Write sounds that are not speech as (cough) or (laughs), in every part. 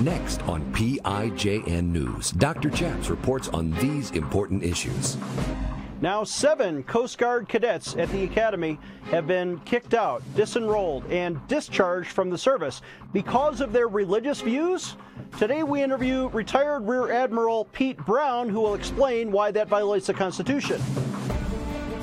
Next on PIJN News, Dr. Chaps reports on these important issues. Now, seven Coast Guard cadets at the Academy have been kicked out, disenrolled, and discharged from the service because of their religious views. Today, we interview retired Rear Admiral Pete Brown, who will explain why that violates the Constitution.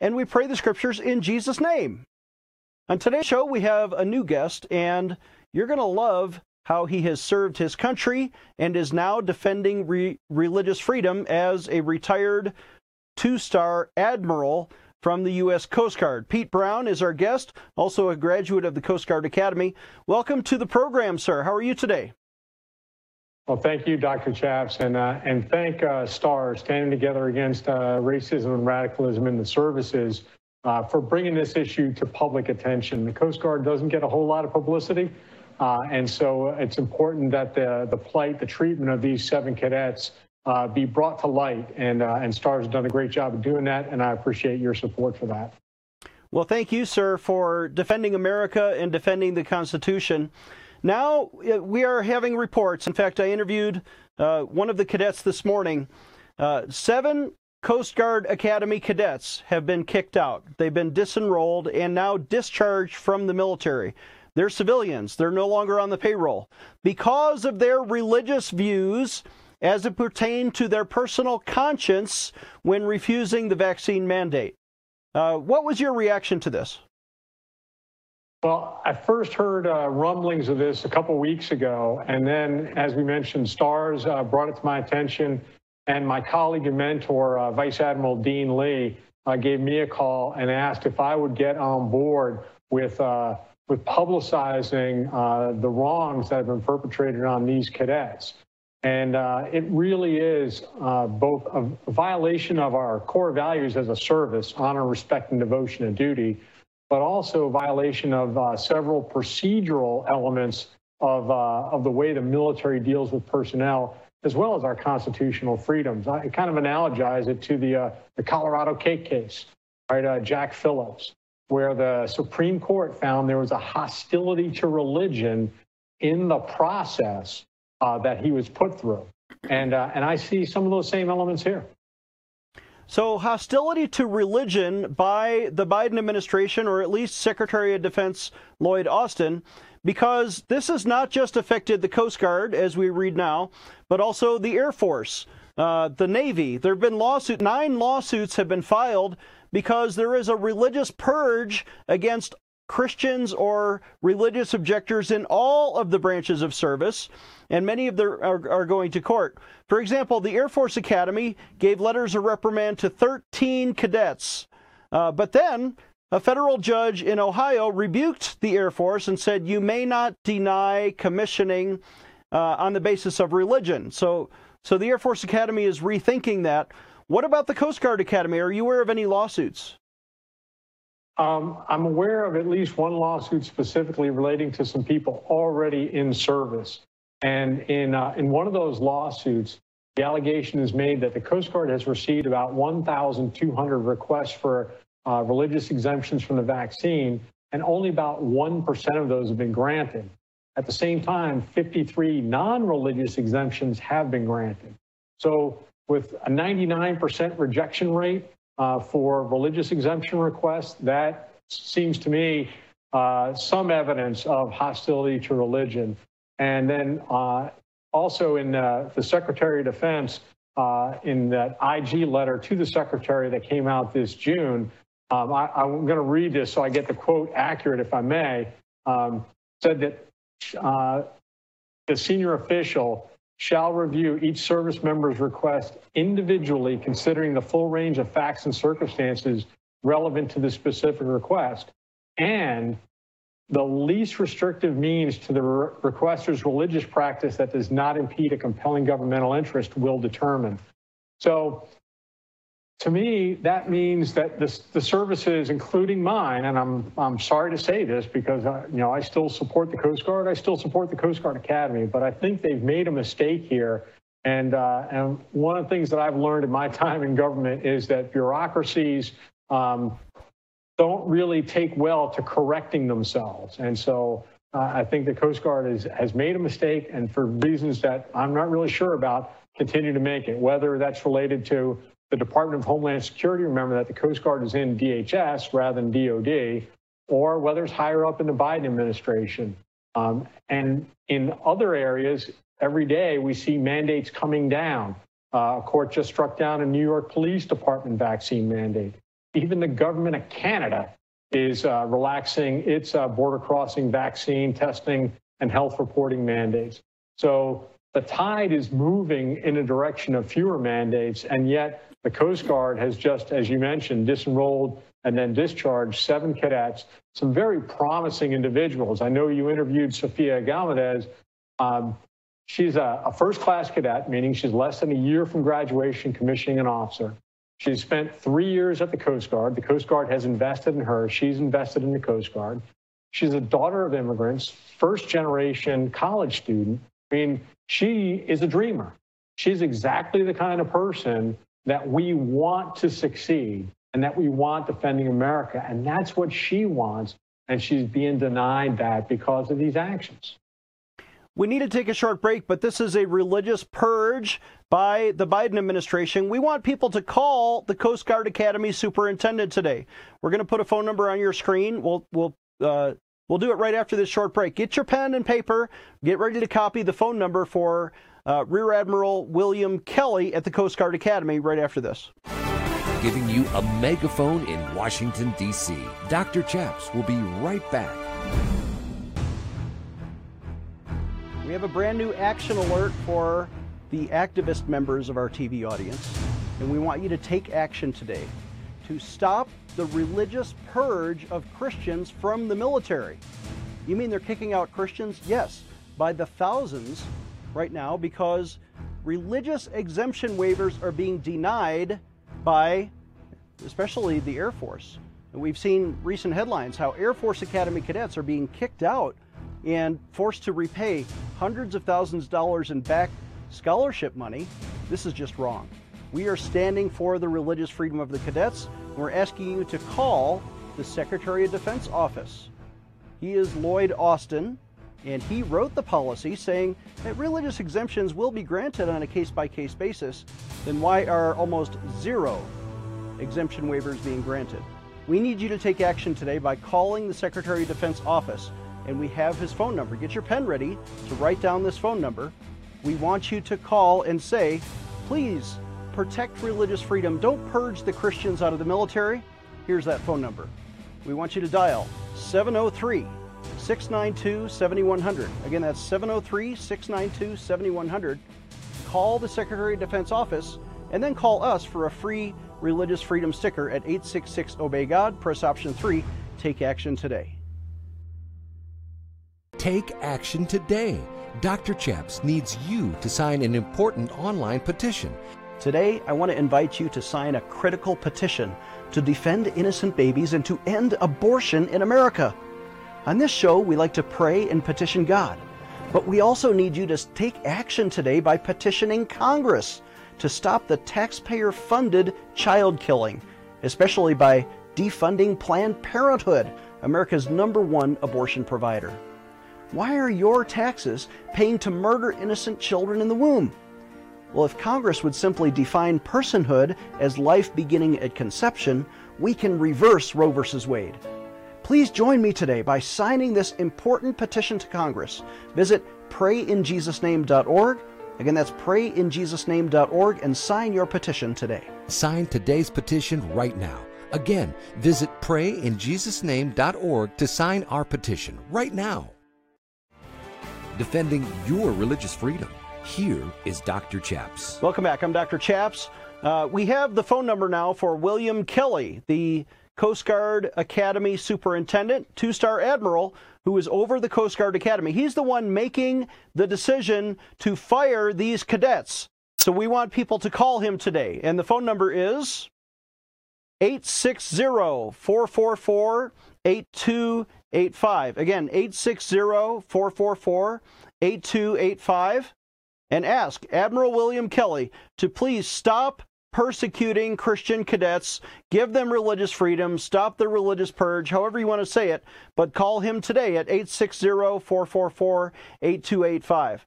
and we pray the scriptures in Jesus' name. On today's show, we have a new guest, and you're going to love how he has served his country and is now defending re- religious freedom as a retired two star admiral from the U.S. Coast Guard. Pete Brown is our guest, also a graduate of the Coast Guard Academy. Welcome to the program, sir. How are you today? Well, thank you, Dr. Chaps, and uh, and thank uh, STARS, Standing Together Against uh, Racism and Radicalism in the Services, uh, for bringing this issue to public attention. The Coast Guard doesn't get a whole lot of publicity, uh, and so it's important that the the plight, the treatment of these seven cadets uh, be brought to light, and and STARS has done a great job of doing that, and I appreciate your support for that. Well, thank you, sir, for defending America and defending the Constitution. Now uh, we are having reports. In fact, I interviewed uh, one of the cadets this morning. Uh, seven Coast Guard Academy cadets have been kicked out. They've been disenrolled and now discharged from the military. They're civilians. They're no longer on the payroll because of their religious views as it pertained to their personal conscience when refusing the vaccine mandate. Uh, what was your reaction to this? Well, I first heard uh, rumblings of this a couple weeks ago, and then, as we mentioned, STARS uh, brought it to my attention, and my colleague and mentor, uh, Vice Admiral Dean Lee, uh, gave me a call and asked if I would get on board with uh, with publicizing uh, the wrongs that have been perpetrated on these cadets. And it really is both a violation of our core values as a service, honor, respect, and devotion and duty, but also violation of uh, several procedural elements of, uh, of the way the military deals with personnel, as well as our constitutional freedoms. I kind of analogize it to the, uh, the Colorado cake case, right? Uh, Jack Phillips, where the Supreme Court found there was a hostility to religion in the process uh, that he was put through. And, uh, and I see some of those same elements here. So, hostility to religion by the Biden administration, or at least Secretary of Defense Lloyd Austin, because this has not just affected the Coast Guard, as we read now, but also the Air Force, uh, the Navy. There have been lawsuits, nine lawsuits have been filed because there is a religious purge against Christians or religious objectors in all of the branches of service, and many of them are, are, going to court. For example, the Air Force Academy gave letters of reprimand to 13 cadets, uh, but then a federal judge in Ohio rebuked the Air Force and said, You may not deny commissioning uh, on the basis of religion. So, so the Air Force Academy is rethinking that. What about the Coast Guard Academy? Are you aware of any lawsuits? Um, I'm aware of at least one lawsuit specifically relating to some people already in service. And in, uh, in one of those lawsuits, the allegation is made that the Coast Guard has received about 1,200 requests for uh, religious exemptions from the vaccine, and only about 1% of those have been granted. At the same time, 53 non religious exemptions have been granted. So, with a 99% rejection rate, uh, for religious exemption requests. That seems to me uh, some evidence of hostility to religion. And then uh, also in uh, the Secretary of Defense, uh, in that IG letter to the Secretary that came out this June, um, I, am going to read this so I get the quote accurate, if I may. Um, said that the senior official shall review each service member's request individually, considering the full range of facts and circumstances relevant to the specific request, and the least restrictive means to the re- requester's religious practice that does not impede a compelling governmental interest will determine. So to me, that means that this, the services, including mine, and I'm I'm sorry to say this because I, you know I still support the Coast Guard, I still support the Coast Guard Academy, but I think they've made a mistake here. And uh, and one of the things that I've learned in my (laughs) time in government is that bureaucracies um, don't really take well to correcting themselves, and so. Uh, I think the Coast Guard is, has made a mistake, and for reasons that I'm not really sure about, continue to make it. Whether that's related to the Department of Homeland Security, remember that the Coast Guard is in DHS rather than DOD, or whether it's higher up in the Biden administration. Um, and in other areas, every day we see mandates coming down. Uh, a court just struck down a New York Police Department vaccine mandate. Even the government of Canada is uh, relaxing its uh, border crossing vaccine testing and health reporting mandates. So the tide is moving in a direction of fewer mandates, and yet the Coast Guard has just, as you mentioned, disenrolled and then discharged seven cadets, some very promising individuals. I know you interviewed Sofia Galmudez. Um, she's a, a first class cadet, meaning she's less than a year from graduation, commissioning an officer. She's spent three years at the Coast Guard. The Coast Guard has invested in her. She's invested in the Coast Guard. She's a daughter of immigrants, first generation college student. I mean, she is a dreamer. She's exactly the kind of person that we want to succeed and that we want defending America. And that's what she wants. And she's being denied that because of these actions. We need to take a short break, but this is a religious purge by the Biden administration. We want people to call the Coast Guard Academy superintendent today. We're going to put a phone number on your screen. We'll we'll uh, we'll do it right after this short break. Get your pen and paper. Get ready to copy the phone number for uh, Rear Admiral William Kelly at the Coast Guard Academy right after this. Giving you a megaphone in Washington, D.C. Dr. Chaps will be right back. We have a brand new action alert for the activist members of our TV audience, and we want you to take action today to stop the religious purge of Christians from the military. You mean they're kicking out Christians? Yes, by the thousands right now because religious exemption waivers are being denied by especially the Air Force. And we've seen recent headlines how Air Force Academy cadets are being kicked out and forced to repay hundreds of thousands of dollars in back scholarship money. This is just wrong. We are standing for the religious freedom of the cadets. And we're asking you to call the Secretary of Defense office. He is Lloyd Austin, and he wrote the policy saying that religious exemptions will be granted on a case by case basis. Then why are almost zero exemption waivers being granted? We need you to take action today by calling the Secretary of Defense office, and we have his phone number. Get your pen ready to write down this phone number. We want you to call and say, please protect religious freedom. Don't purge the Christians out of the military. Here's that phone number. We want you to dial 703 692 7100. Again, that's 703 692 7100. Call the Secretary of Defense office and then call us for a free religious freedom sticker at 866 Obey God. Press option 3. Take action today. Take action today. Dr. Chaps needs you to sign an important online petition. Today, I want to invite you to sign a critical petition to defend innocent babies and to end abortion in America. On this show, we like to pray and petition God, but we also need you to take action today by petitioning Congress to stop the taxpayer funded child killing, especially by defunding Planned Parenthood, America's number one abortion provider. Why are your taxes paying to murder innocent children in the womb? Well, if Congress would simply define personhood as life beginning at conception, we can reverse Roe v. Wade. Please join me today by signing this important petition to Congress. Visit prayinjesusname.org. Again, that's prayinjesusname.org and sign your petition today. Sign today's petition right now. Again, visit prayinjesusname.org to sign our petition right now. Defending your religious freedom. Here is Dr. Chaps. Welcome back. I'm Dr. Chaps. Uh, we have the phone number now for William Kelly, the Coast Guard Academy superintendent, two star admiral, who is over the Coast Guard Academy. He's the one making the decision to fire these cadets. So we want people to call him today. And the phone number is 860 444 8285. Again, 860 444 8285. And ask Admiral William Kelly to please stop persecuting Christian cadets, give them religious freedom, stop the religious purge, however you want to say it, but call him today at 860 444 8285.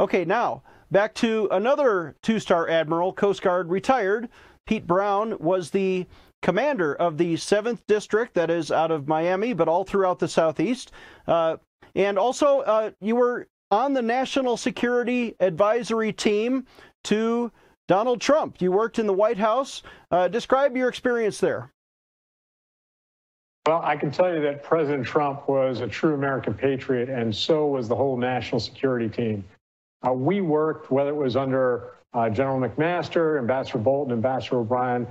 Okay, now back to another two star admiral, Coast Guard retired. Pete Brown was the commander of the 7th District, that is out of Miami, but all throughout the Southeast. Uh, and also, uh, you were on the National Security Advisory Team to Donald Trump. You worked in the White House. Uh, describe your experience there. Well, I can tell you that President Trump was a true American patriot, and so was the whole national security team. Uh, we worked, whether it was under uh, General McMaster, Ambassador Bolton, Ambassador O'Brien,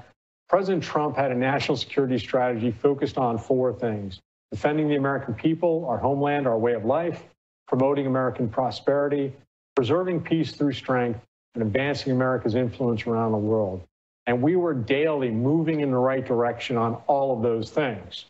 President Trump had a national security strategy focused on four things defending the American people, our homeland, our way of life, promoting American prosperity, preserving peace through strength, and advancing America's influence around the world. And we were daily moving in the right direction on all of those things.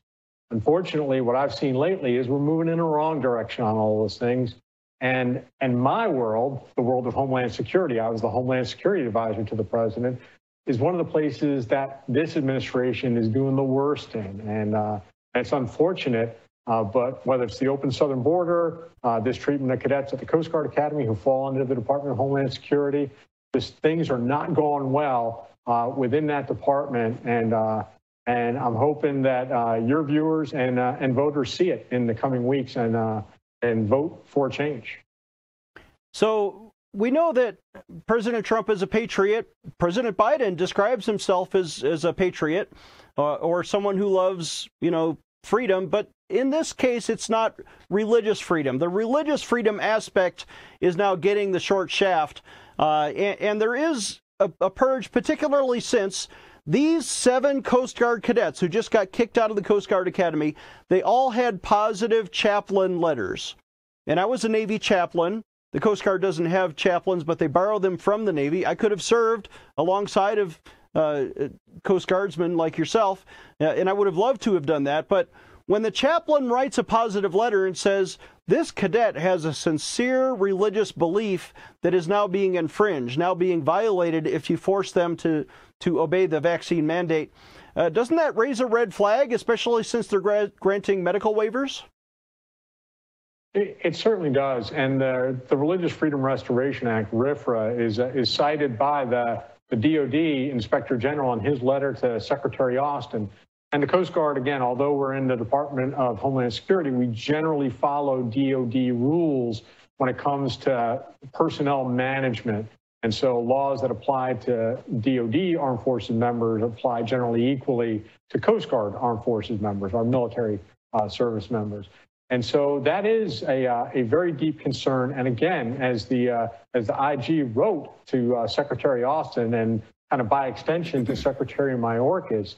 Unfortunately, what I've seen lately is we're moving in the wrong direction on all those things. And in my world, the world of Homeland Security, I was the Homeland Security Advisor to the President, is one of the places that this administration is doing the worst in. And uh, it's unfortunate, uh, but whether it's the open southern border, uh, this treatment of cadets at the Coast Guard Academy who fall under the Department of Homeland Security, this, things are not going well uh, within that department. And uh, and I'm hoping that uh, your viewers and and voters see it in the coming weeks and and vote for change. So we know that President Trump is a patriot. President Biden describes himself as, as a patriot uh, or someone who loves, you know, freedom. But in this case, it's not religious freedom. The religious freedom aspect is now getting the short shaft. Uh, and, and, there is a, a purge, particularly since these seven Coast Guard cadets who just got kicked out of the Coast Guard Academy, they all had positive chaplain letters. And I was a Navy chaplain. The Coast Guard doesn't have chaplains, but they borrow them from the Navy. I could have served alongside of uh, Coast Guardsmen like yourself, uh, and I would have loved to have done that. But when the chaplain writes a positive letter and says, this cadet has a sincere religious belief that is now being infringed, now being violated if you force them to, to obey the vaccine mandate, uh, doesn't that raise a red flag, especially since they're gra- granting medical waivers? It, it certainly does. And the, the Religious Freedom Restoration Act, RFRA, is, uh, is cited by the, the DOD Inspector General in his letter to Secretary Austin. And the Coast Guard, again, although we're in the Department of Homeland Security, we generally follow DOD rules when it comes to personnel management. And so laws that apply to DOD armed forces members apply generally equally to Coast Guard armed forces members, our military uh, service members. And so that is a, uh, a very deep concern. And again, as the, uh, as the IG wrote to uh, Secretary Austin and kind of by extension to Secretary Mayorkas,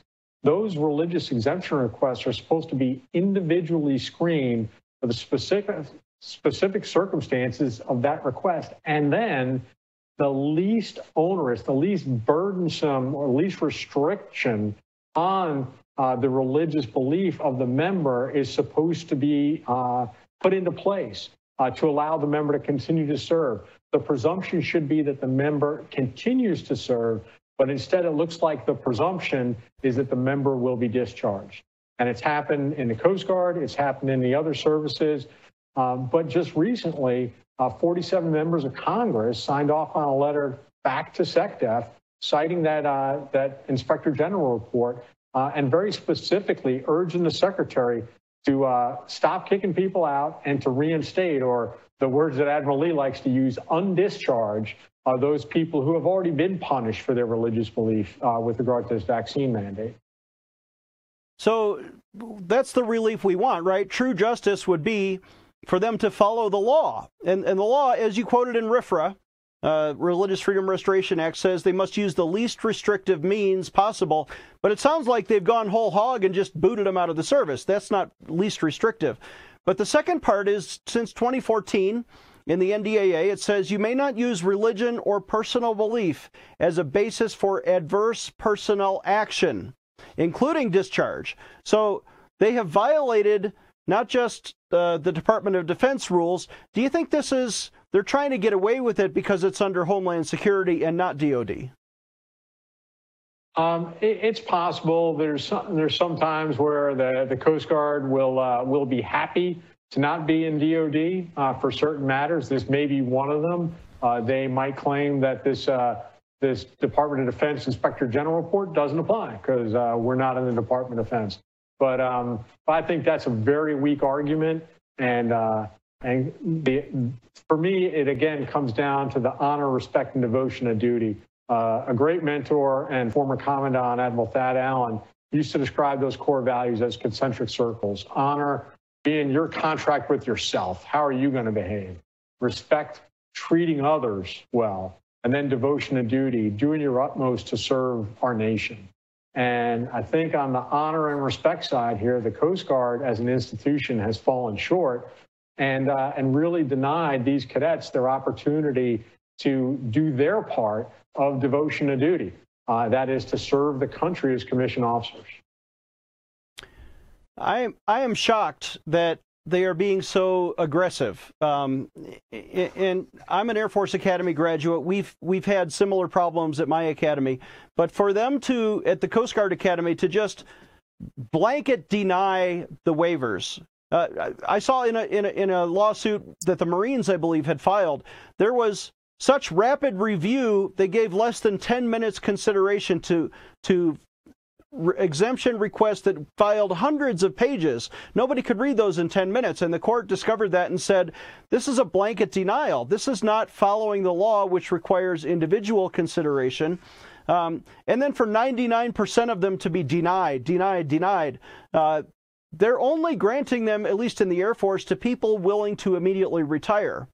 those religious exemption requests are supposed to be individually screened for the specific, specific circumstances of that request. And then the least onerous, the least burdensome, or least restriction on uh, the religious belief of the member is supposed to be uh, put into place uh, to allow the member to continue to serve. The presumption should be that the member continues to serve, but instead it looks like the presumption is that the member will be discharged. And it's happened in the Coast Guard, it's happened in the other services. Um, but just recently, uh, 47 members of Congress signed off on a letter back to SecDef citing that, uh, that Inspector General report uh, and very specifically urging the secretary to uh, stop kicking people out and to reinstate, or the words that Admiral Lee likes to use, undischarge uh, those people who have already been punished for their religious belief uh, with regard to this vaccine mandate. So that's the relief we want, right? True justice would be for them to follow the law. And, and the law, as you quoted in RFRA, Uh, Religious Freedom Restoration Act says they must use the least restrictive means possible, but it sounds like they've gone whole hog and just booted them out of the service. That's not least restrictive. But the second part is since 2014, in the NDAA, it says you may not use religion or personal belief as a basis for adverse personnel action, including discharge. So they have violated not just uh, the Department of Defense rules. Do you think this is they're trying to get away with it because it's under Homeland Security and not DoD? Um, it, it's possible. There's some, there's some times where the, the Coast Guard will uh, will be happy to not be in DoD uh, for certain matters. This may be one of them. Uh, they might claim that this uh, this Department of Defense Inspector General report doesn't apply because uh, we're not in the Department of Defense. But um, I think that's a very weak argument, and uh, and the, for me, it again comes down to the honor, respect, and devotion of duty. Uh, a great mentor and former Commandant Admiral Thad Allen used to describe those core values as concentric circles: honor, being your contract with yourself. How are you going to behave? Respect, treating others well, and then devotion and duty, doing your utmost to serve our nation. And I think on the honor and respect side here, the Coast Guard as an institution has fallen short and, uh, and really denied these cadets their opportunity to do their part of devotion to duty. Uh, that is to serve the country as commissioned officers. I I am shocked that they are being so aggressive. Um, and I'm an Air Force Academy graduate. We've we've had similar problems at my academy, but for them to at the Coast Guard Academy to just blanket deny the waivers. Uh, I saw in a, in a in a lawsuit that the Marines, I believe, had filed. There was such rapid review they gave less than 10 minutes consideration to to re- exemption requests that filed hundreds of pages. Nobody could read those in 10 minutes. And the court discovered that and said, this is a blanket denial. This is not following the law, which requires individual consideration. Um, and then for 99% of them to be denied, denied, denied, uh, they're only granting them, at least in the Air Force, to people willing to immediately retire.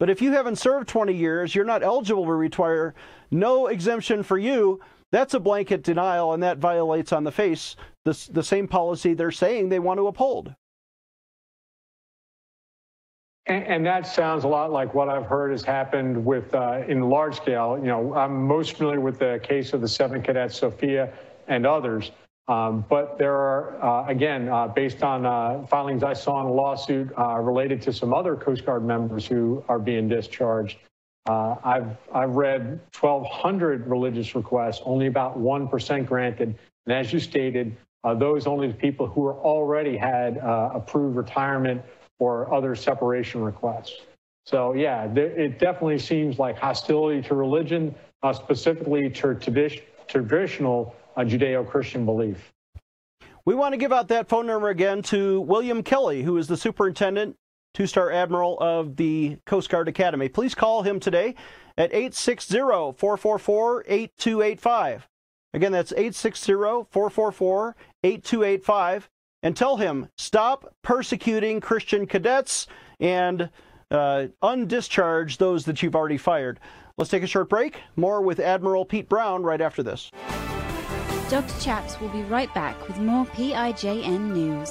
But if you haven't served 20 years, you're not eligible to retire. No exemption for you. That's a blanket denial, and that violates on the face the, the same policy they're saying they want to uphold. And, and, that sounds a lot like what I've heard has happened with uh, in large scale. You know, I'm most familiar with the case of the seven cadets, Sophia, and others. Um, but there are, uh, again, uh, based on uh, filings I saw in a lawsuit uh, related to some other Coast Guard members who are being discharged, I've, I've read 1,200 religious requests, only about 1% granted. And as you stated, uh, those only the people who are already had uh, approved retirement or other separation requests. So yeah, th- it definitely seems like hostility to religion, uh, specifically to tradi- traditional uh, Judeo-Christian belief. We want to give out that phone number again to William Kelly, who is the superintendent two star admiral of the Coast Guard Academy. Please call him today at 860 444 8285. Again, that's 860 444 8285. And tell him stop persecuting Christian cadets and uh, undischarge those that you've already fired. Let's take a short break. More with Admiral Pete Brown right after this. Dr. Chaps will be right back with more PIJN news.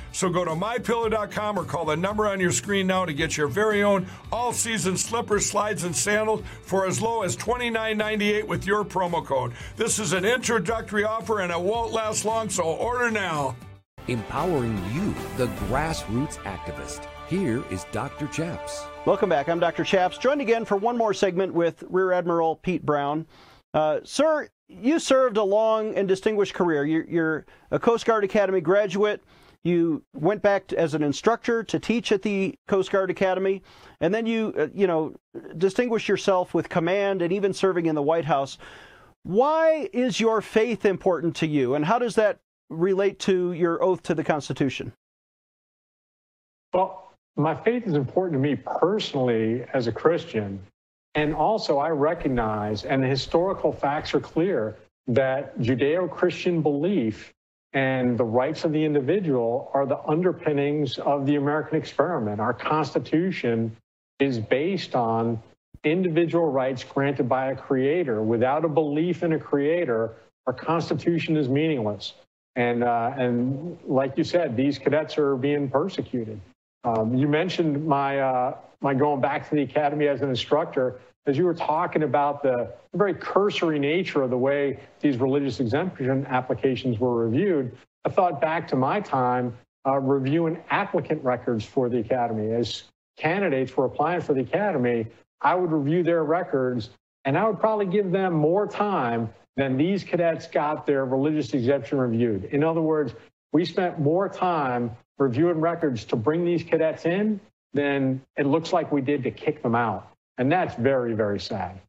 So go to mypillow.com or call the number on your screen now to get your very own all season slippers, slides, and sandals for as low as $29.98 with your promo code. This is an introductory offer and it won't last long, so order now. Empowering you, the grassroots activist. Here is Dr. Chaps. Welcome back. I'm Dr. Chaps, joined again for one more segment with Rear Admiral Pete Brown. Uh, sir, you served a long and distinguished career. You're, you're a Coast Guard Academy graduate. You went back to, as an instructor to teach at the Coast Guard Academy, and then you, uh, you know, distinguished yourself with command and even serving in the White House. Why is your faith important to you, and how does that relate to your oath to the Constitution? Well, my faith is important to me personally as a Christian. And also, I recognize, and the historical facts are clear, that Judeo Christian belief and the rights of the individual are the underpinnings of the American experiment. Our Constitution is based on individual rights granted by a creator. Without a belief in a creator, our Constitution is meaningless. And, uh, and like you said, these cadets are being persecuted. Um, you mentioned my, uh, my going back to the academy as an instructor. As you were talking about the very cursory nature of the way these religious exemption applications were reviewed, I thought back to my time uh, reviewing applicant records for the academy. As candidates were applying for the academy, I would review their records and I would probably give them more time than these cadets got their religious exemption reviewed. In other words, we spent more time reviewing records to bring these cadets in than it looks like we did to kick them out. And that's very, very sad.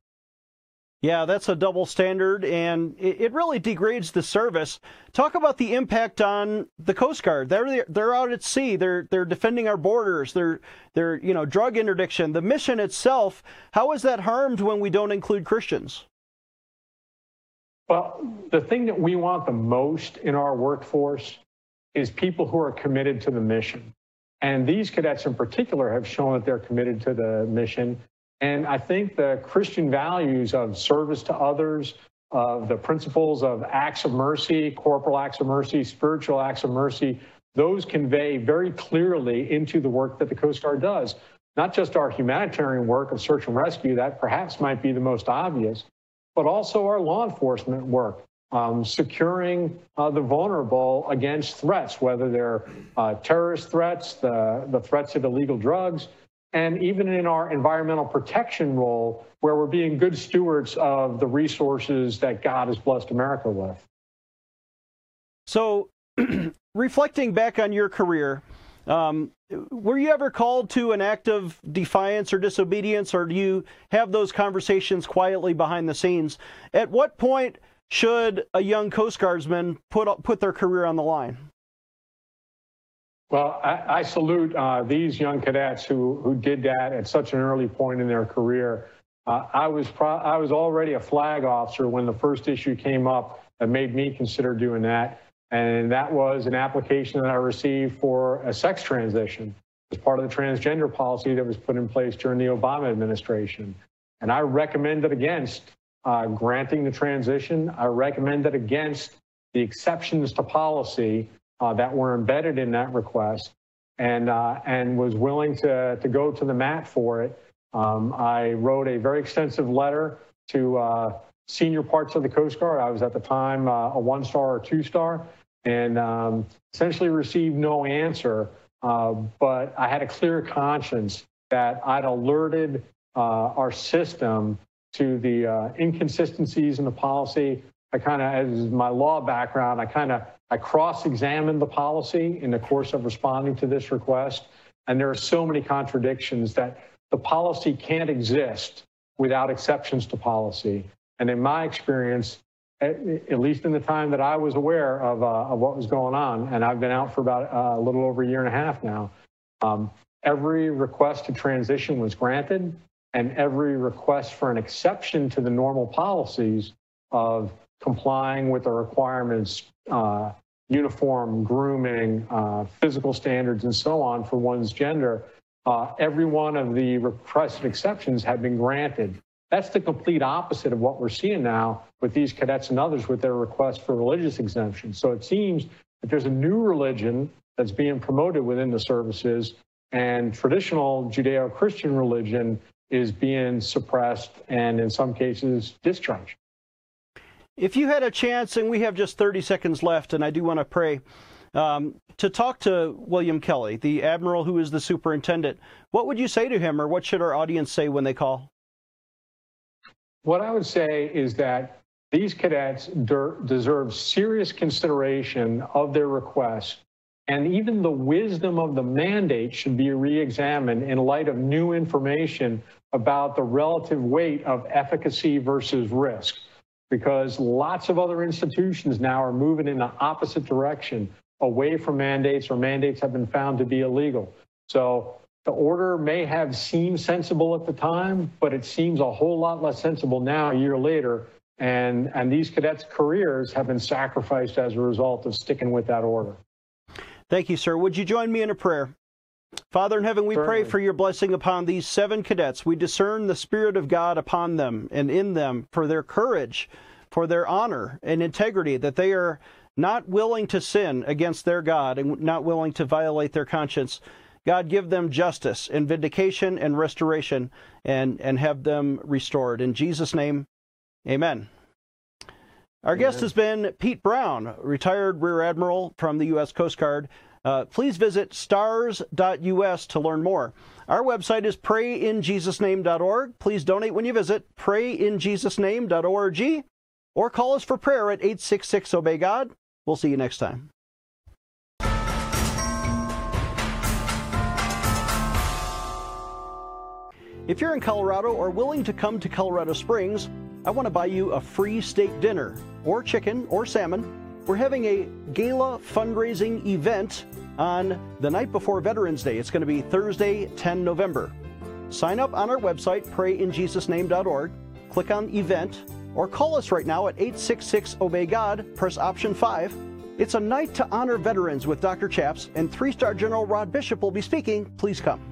Yeah, that's a double standard, and it really degrades the service. Talk about the impact on the Coast Guard. They're they're out at sea. They're they're defending our borders. They're they're you know drug interdiction. The mission itself. How is that harmed when we don't include Christians? Well, the thing that we want the most in our workforce is people who are committed to the mission. And these cadets in particular have shown that they're committed to the mission. And I think the Christian values of service to others, of the principles of acts of mercy, corporal acts of mercy, spiritual acts of mercy, those convey very clearly into the work that the Coast Guard does. Not just our humanitarian work of search and rescue, that perhaps might be the most obvious, but also our law enforcement work, um, securing uh, the vulnerable against threats, whether they're uh, terrorist threats, the, the threats of illegal drugs, and even in our environmental protection role, where we're being good stewards of the resources that God has blessed America with. So, (clears throat) reflecting back on your career, um, were you ever called to an act of defiance or disobedience, or do you have those conversations quietly behind the scenes? At what point should a young Coast Guardsman put put their career on the line? Well, I, I salute uh, these young cadets who who did that at such an early point in their career. Uh, I was pro- I was already a flag officer when the first issue came up that made me consider doing that, and that was an application that I received for a sex transition as part of the transgender policy that was put in place during the Obama administration. And I recommended against uh, granting the transition. I recommended against the exceptions to policy that were embedded in that request and, uh, and was willing to, to go to the mat for it. Um, I wrote a very extensive letter to uh, senior parts of the Coast Guard. I was at the time uh, a one star or two star and um, essentially received no answer. Uh, but I had a clear conscience that I'd alerted our system to the uh, inconsistencies in the policy. I kind of, as my law background, I kind of I cross examined the policy in the course of responding to this request, and there are so many contradictions that the policy can't exist without exceptions to policy. And in my experience, at, at least in the time that I was aware of, uh, of what was going on, and I've been out for about uh, a little over a year and a half now, um, every request to transition was granted, and every request for an exception to the normal policies of complying with the requirements uh, uniform, grooming, uh, physical standards, and so on for one's gender, uh, every one of the requested exceptions have been granted. That's the complete opposite of what we're seeing now with these cadets and others with their request for religious exemption. So it seems that there's a new religion that's being promoted within the services, and traditional Judeo Christian religion is being suppressed and, in some cases, discharged. If you had a chance, and we have just 30 seconds left, and I do want to pray, um, to talk to William Kelly, the admiral who is the superintendent, what would you say to him, or what should our audience say when they call? What I would say is that these cadets deserve serious consideration of their request, and even the wisdom of the mandate should be re-examined in light of new information about the relative weight of efficacy versus risk because lots of other institutions now are moving in the opposite direction away from mandates or mandates have been found to be illegal. So the order may have seemed sensible at the time, but it seems a whole lot less sensible now a year later. And, and these cadets' careers have been sacrificed as a result of sticking with that order. Thank you, sir. Would you join me in a prayer? Father in heaven, we Certainly. pray for your blessing upon these seven cadets. We discern the Spirit of God upon them and in them for their courage, for their honor and integrity, that they are not willing to sin against their God and not willing to violate their conscience. God, give them justice and vindication and restoration and, and have them restored. In Jesus' name, amen. Our amen. guest has been Pete Brown, retired Rear Admiral from the U.S. Coast Guard. Uh, please visit stars.us to learn more. Our website is prayinjesusname.org. Please donate when you visit prayinjesusname.org or call us for prayer at 866 Obey God. We'll see you next time. If you're in Colorado or willing to come to Colorado Springs, I want to buy you a free steak dinner, or chicken, or salmon we're having a gala fundraising event on the night before Veterans Day. It's going to be Thursday, 10 November. Sign up on our website, prayinjesusname.org, click on event, or call us right now at 866 Obey God, press option 5. It's a night to honor veterans with Dr. Chaps, and three star General Rod Bishop will be speaking. Please come.